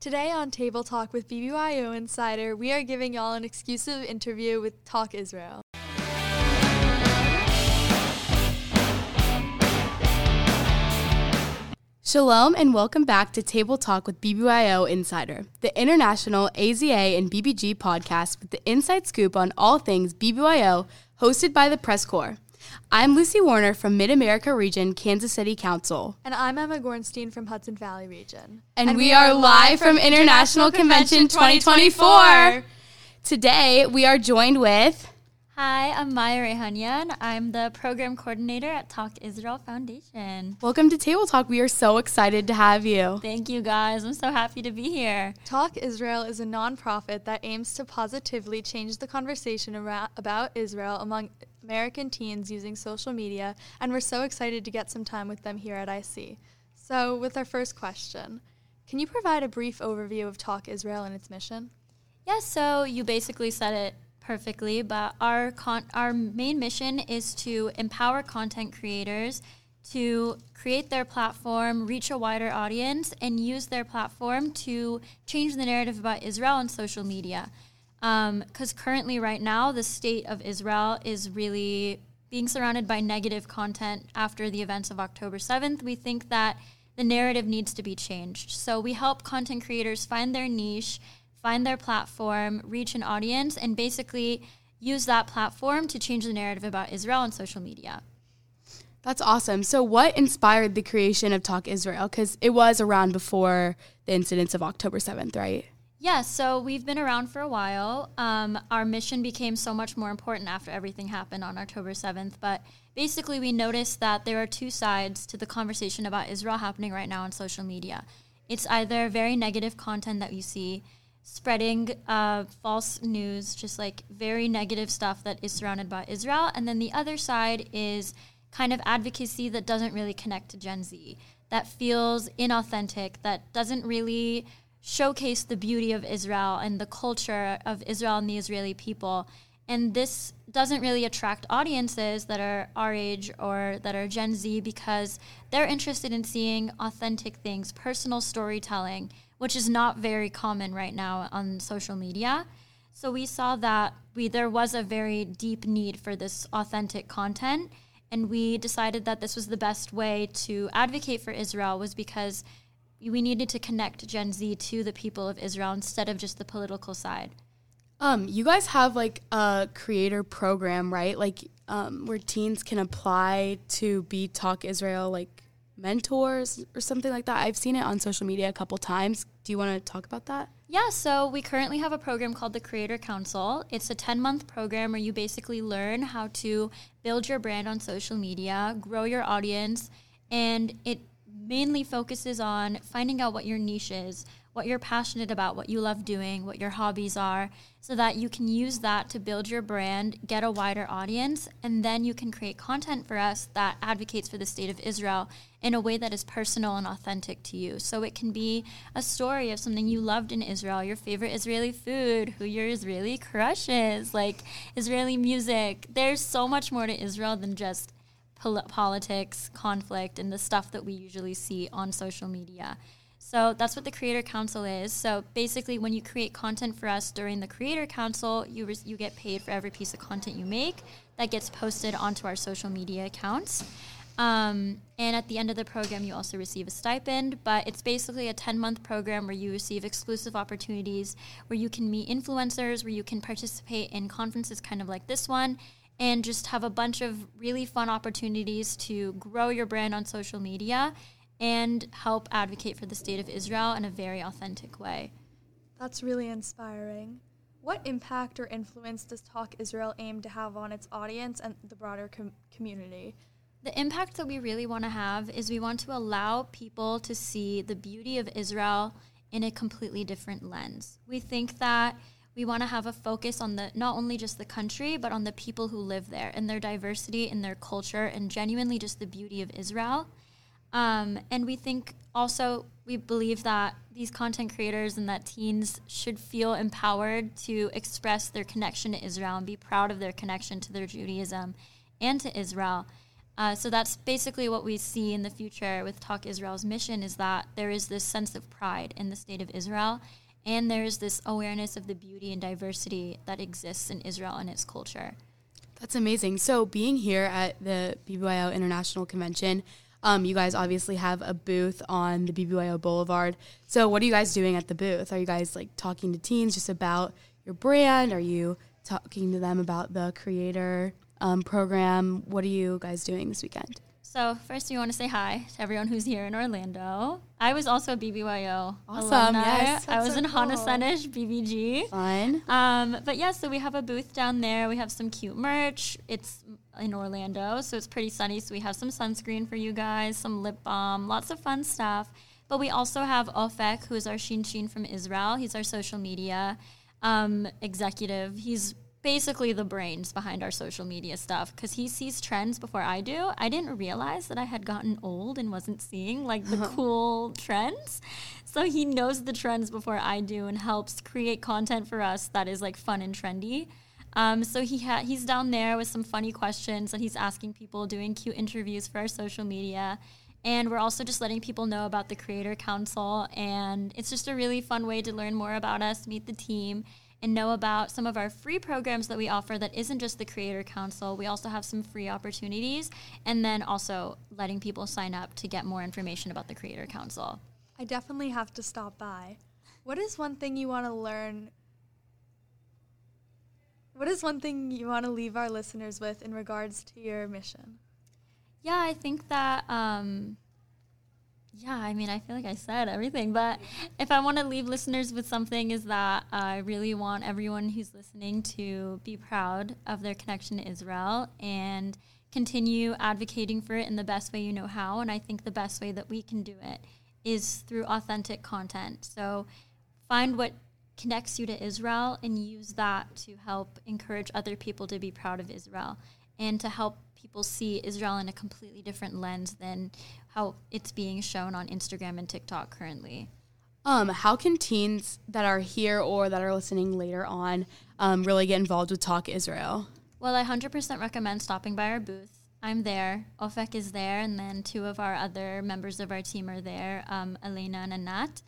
Today on Table Talk with BBYO Insider, we are giving y'all an exclusive interview with Talk Israel. Shalom and welcome back to Table Talk with BBYO Insider, the international AZA and BBG podcast with the inside scoop on all things BBYO, hosted by the Press Corps. I'm Lucy Warner from Mid America Region, Kansas City Council. And I'm Emma Gornstein from Hudson Valley Region. And, and we, we, are live from International Convention 2024. Today we are joined with Hi, I'm Maya Rehanyan. I'm the program coordinator at Talk Israel Foundation. Welcome to Table Talk. We are so excited to have you. Thank you, guys. I'm so happy to be here. Talk Israel is a nonprofit that aims to positively change the conversation about Israel among American teens using social media, and we're so excited to get some time with them here at IC. So, with our first question, can you provide a brief overview of Talk Israel and its mission? Yes, so you basically said it perfectly, but our con- our main mission is to empower content creators to create their platform, reach a wider audience, and use their platform to change the narrative about Israel on social media. Because um, currently, right now, the state of Israel is really being surrounded by negative content after the events of October 7th. We think that the narrative needs to be changed. So we help content creators find their niche find their platform, reach an audience, and basically use that platform to change the narrative about Israel on social media. That's awesome. So, what inspired the creation of Talk Israel? Because it was around before the incidents of October 7th, right? Yeah, so we've been around for a while. Um, our mission became so much more important after everything happened on October 7th. But basically, we noticed that there are two sides to the conversation about Israel happening right now on social media. It's either very negative content that you see, spreading uh, false news, just like very negative stuff that is surrounded by Israel. And then the other side is kind of advocacy that doesn't really connect to Gen Z, that feels inauthentic, that doesn't really showcase the beauty of Israel and the culture of Israel and the Israeli people. And this doesn't really attract audiences that are our age or that are Gen Z because they're interested in seeing authentic things, personal storytelling which is not very common right now on social media. So we saw that we there was a very deep need for this authentic content and we decided that this was the best way to advocate for Israel was because we needed to connect Gen Z to the people of Israel instead of just the political side. Um, you guys have like a creator program, right? Like um, where teens can apply to be Talk Israel like mentors or something like that. I've seen it on social media a couple times. Do you want to talk about that? Yeah, so we currently have a program called the Creator Council. It's a 10 month program where you basically learn how to build your brand on social media, grow your audience, and it mainly focuses on finding out what your niche is, what you're passionate about, what you love doing, what your hobbies are, so that you can use that to build your brand, get a wider audience, and then you can create content for us that advocates for the state of Israel in a way that is personal and authentic to you. So it can be a story of something you loved in Israel, your favorite Israeli food, who your Israeli crush is, like Israeli music. There's so much more to Israel than just pol- politics, conflict, and the stuff that we usually see on social media. So that's what the Creator Council is. So basically, when you create content for us during the Creator Council, you re- you get paid for every piece of content you make that gets posted onto our social media accounts. Um, and at the end of the program, you also receive a stipend. But it's basically a 10 month program where you receive exclusive opportunities, where you can meet influencers, where you can participate in conferences kind of like this one, and just have a bunch of really fun opportunities to grow your brand on social media and help advocate for the state of Israel in a very authentic way. That's really inspiring. What impact or influence does Talk Israel aim to have on its audience and the broader com- community? The impact that we really want to have is we want to allow people to see the beauty of Israel in a completely different lens. We think that we want to have a focus on the not only just the country but on the people who live there and their diversity and their culture and genuinely just the beauty of Israel. Um, and we think also, we believe that these content creators and that teens should feel empowered to express their connection to Israel and be proud of their connection to their Judaism and to Israel. Uh, so that's basically what we see in the future with Talk Israel's mission is that there is this sense of pride in the state of Israel, and there is this awareness of the beauty and diversity that exists in Israel and its culture. That's amazing. So being here at the BBYO International Convention, um, you guys obviously have a booth on the BBYO Boulevard. So what are you guys doing at the booth? Are you guys like talking to teens just about your brand? Are you talking to them about the creator um, program? What are you guys doing this weekend? So first, we want to say hi to everyone who's here in Orlando. I was also a BBYO Awesome, alumni. yes. I was so in cool. Hanasenish BBG. Fun. Um, but yeah, so we have a booth down there. We have some cute merch. It's in Orlando, so it's pretty sunny. So we have some sunscreen for you guys, some lip balm, lots of fun stuff. But we also have Ofek, who is our Shin Shin from Israel. He's our social media um, executive. He's basically the brains behind our social media stuff because he sees trends before I do. I didn't realize that I had gotten old and wasn't seeing like the cool trends. So he knows the trends before I do and helps create content for us that is like fun and trendy. Um, so he ha- he's down there with some funny questions that he's asking people, doing cute interviews for our social media. And we're also just letting people know about the Creator Council. And it's just a really fun way to learn more about us, meet the team, and know about some of our free programs that we offer that isn't just the Creator Council. We also have some free opportunities. And then also letting people sign up to get more information about the Creator Council. I definitely have to stop by. What is one thing you want to learn? What is one thing you want to leave our listeners with in regards to your mission? Yeah, I think that. Um, yeah, I mean, I feel like I said everything, but if I want to leave listeners with something, is that I really want everyone who's listening to be proud of their connection to Israel and continue advocating for it in the best way you know how. And I think the best way that we can do it is through authentic content. So find what connects you to Israel and use that to help encourage other people to be proud of Israel and to help people see Israel in a completely different lens than how it's being shown on Instagram and TikTok currently. Um, how can teens that are here or that are listening later on um, really get involved with Talk Israel? Well, I 100% recommend stopping by our booth. I'm there. Ofek is there, and then two of our other members of our team are there, um, Elena and Anat.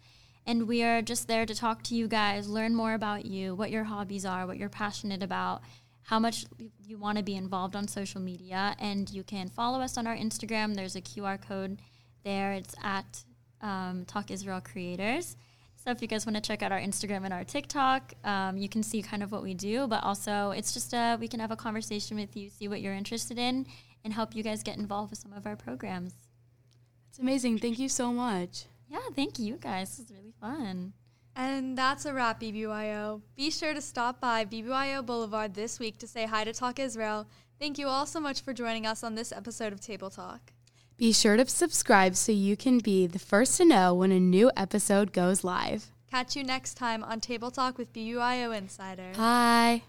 And we are just there to talk to you guys, learn more about you, what your hobbies are, what you're passionate about, how much you want to be involved on social media. And you can follow us on our Instagram. There's a QR code there. It's at um, Talk Israel Creators. So if you guys want to check out our Instagram and our TikTok, um, you can see kind of what we do. But also, it's just a, we can have a conversation with you, see what you're interested in, and help you guys get involved with some of our programs. It's amazing. Thank you so much. Yeah, thank you guys. This was really fun. And that's a wrap, BBYO. Be sure to stop by BBYO Boulevard this week to say hi to Talk Israel. Thank you all so much for joining us on this episode of Table Talk. Be sure to subscribe so you can be the first to know when a new episode goes live. Catch you next time on Table Talk with BBYO Insider. Bye.